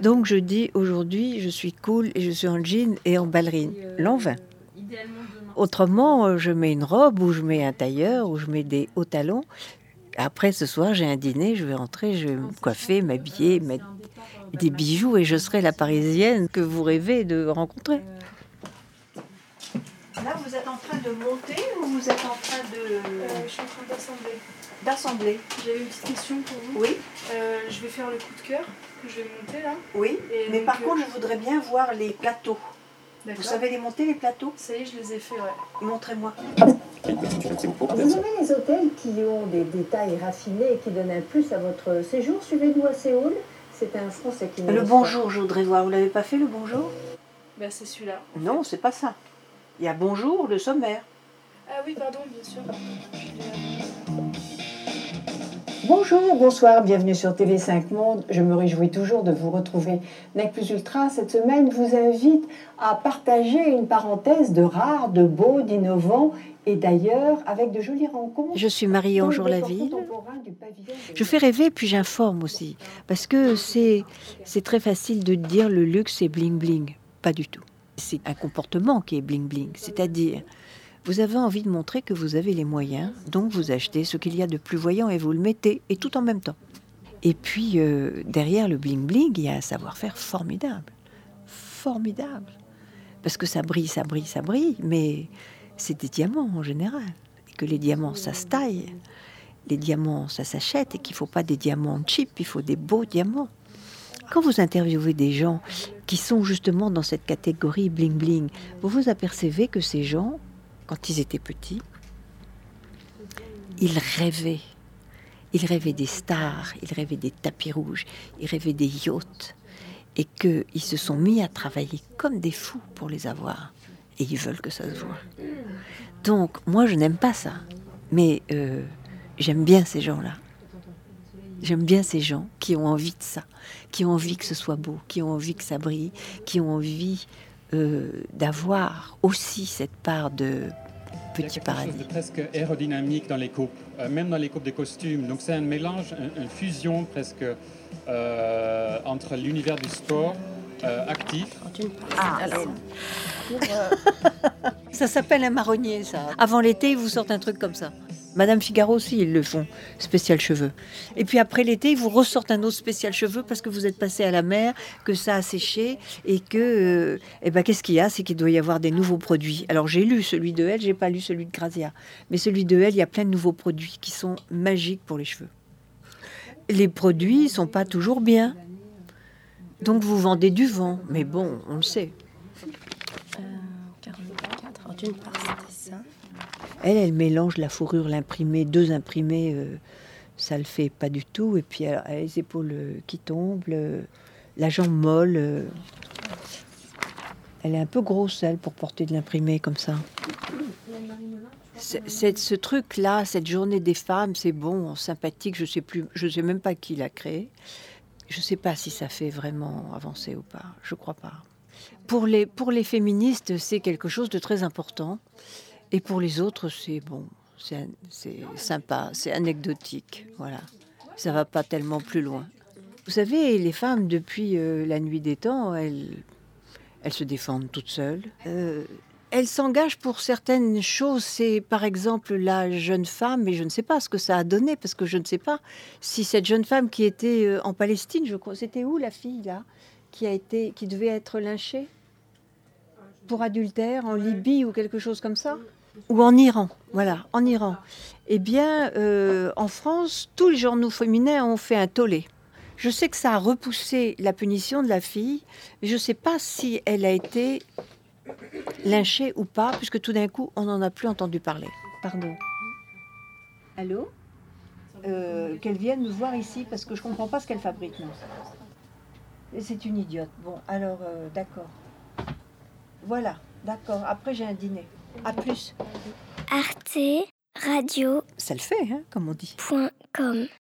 Donc je dis aujourd'hui, je suis cool et je suis en jean et en ballerine. L'an 20. Autrement, euh, je mets une robe ou je mets un tailleur ou je mets des hauts talons. Après, ce soir, j'ai un dîner, je vais rentrer, je vais me coiffer, m'habiller, mettre des bijoux et je serai la parisienne que vous rêvez de rencontrer. Là, vous êtes en train de monter ou vous êtes en train de... Euh, je suis en train d'assembler. D'assembler J'ai une petite question pour vous. Oui. Euh, je vais faire le coup de cœur que je vais monter là. Oui, Et mais donc, par euh, contre, je voudrais bien voir les plateaux. Vous savez les monter, les plateaux? Ça y est, je les ai fait, ouais. Montrez-moi. Vous aimez les hôtels qui ont des détails raffinés et qui donnent un plus à votre séjour Suivez-nous à Séoul. C'est un Français qui Le bonjour, je voudrais voir. Vous l'avez pas fait, le bonjour? Bah, c'est celui-là. Non, c'est pas ça. Il y a bonjour, le sommaire. Ah oui, pardon, bien sûr. Bonjour, bonsoir, bienvenue sur TV5 Monde. Je me réjouis toujours de vous retrouver. Nec Plus Ultra, cette semaine, vous invite à partager une parenthèse de rare, de beau, d'innovant et d'ailleurs avec de jolies rencontres. Je suis Marie dans le Anjour décor Laville. contemporain du pavillon de- Je fais rêver, puis j'informe aussi. Parce que c'est c'est très facile de dire le luxe c'est bling bling. Pas du tout. C'est un comportement qui est bling bling. C'est-à-dire, vous avez envie de montrer que vous avez les moyens, donc vous achetez ce qu'il y a de plus voyant et vous le mettez, et tout en même temps. Et puis, euh, derrière le bling bling, il y a un savoir-faire formidable. Formidable. Parce que ça brille, ça brille, ça brille, mais c'est des diamants en général. Et que les diamants, ça se taille. Les diamants, ça s'achète et qu'il ne faut pas des diamants cheap, il faut des beaux diamants. Quand vous interviewez des gens qui sont justement dans cette catégorie bling bling, vous vous apercevez que ces gens, quand ils étaient petits, ils rêvaient. Ils rêvaient des stars, ils rêvaient des tapis rouges, ils rêvaient des yachts. Et qu'ils se sont mis à travailler comme des fous pour les avoir. Et ils veulent que ça se voit. Donc, moi, je n'aime pas ça. Mais euh, j'aime bien ces gens-là. J'aime bien ces gens qui ont envie de ça, qui ont envie que ce soit beau, qui ont envie que ça brille, qui ont envie euh, d'avoir aussi cette part de Il y a petit quelque paradis. chose de presque aérodynamique dans les coupes, euh, même dans les coupes des costumes. Donc c'est un mélange, un- une fusion presque euh, entre l'univers du sport euh, actif Ça s'appelle un marronnier, ça. Avant l'été, ils vous sortent un truc comme ça. Madame Figaro aussi, ils le font, spécial cheveux. Et puis après l'été, ils vous ressortent un autre spécial cheveux parce que vous êtes passé à la mer, que ça a séché et que, euh, eh ben, qu'est-ce qu'il y a? C'est qu'il doit y avoir des nouveaux produits. Alors j'ai lu celui de elle, j'ai pas lu celui de Grazia, mais celui de elle, il y a plein de nouveaux produits qui sont magiques pour les cheveux. Les produits sont pas toujours bien, donc vous vendez du vent, mais bon, on le sait. 44. Alors d'une part, c'était ça. Elle, elle mélange la fourrure, l'imprimé, deux imprimés, euh, ça le fait pas du tout. Et puis elle, elle a les épaules euh, qui tombent, le- la jambe molle. euh. Elle est un peu grosse, elle, pour porter de l'imprimé comme ça. C'est- c'est- ce truc-là, cette journée des femmes, c'est bon, sympathique. Je sais plus, je sais même pas qui l'a créé. Je sais pas si ça fait vraiment avancer ou pas. Je crois pas. Pour les, pour les féministes, c'est quelque chose de très important. Et pour les autres, c'est bon, c'est sympa, c'est anecdotique. Voilà. Ça va pas tellement plus loin. Vous savez, les femmes, depuis euh, la nuit des temps, elles, elles se défendent toutes seules. Euh, elles s'engagent pour certaines choses. C'est par exemple la jeune femme, mais je ne sais pas ce que ça a donné, parce que je ne sais pas si cette jeune femme qui était euh, en Palestine, je crois, c'était où la fille là, qui a été, qui devait être lynchée pour adultère en Libye ou quelque chose comme ça ou en Iran, voilà, en Iran. Eh bien, euh, en France, tous les journaux féminins ont fait un tollé. Je sais que ça a repoussé la punition de la fille, mais je ne sais pas si elle a été lynchée ou pas, puisque tout d'un coup, on n'en a plus entendu parler. Pardon. Allô? Euh, Qu'elle vienne me voir ici, parce que je ne comprends pas ce qu'elle fabrique. non. C'est une idiote. Bon, alors, euh, d'accord. Voilà, d'accord. Après, j'ai un dîner. À plus. Arte Radio Ça le fait, hein, comme on dit. point com.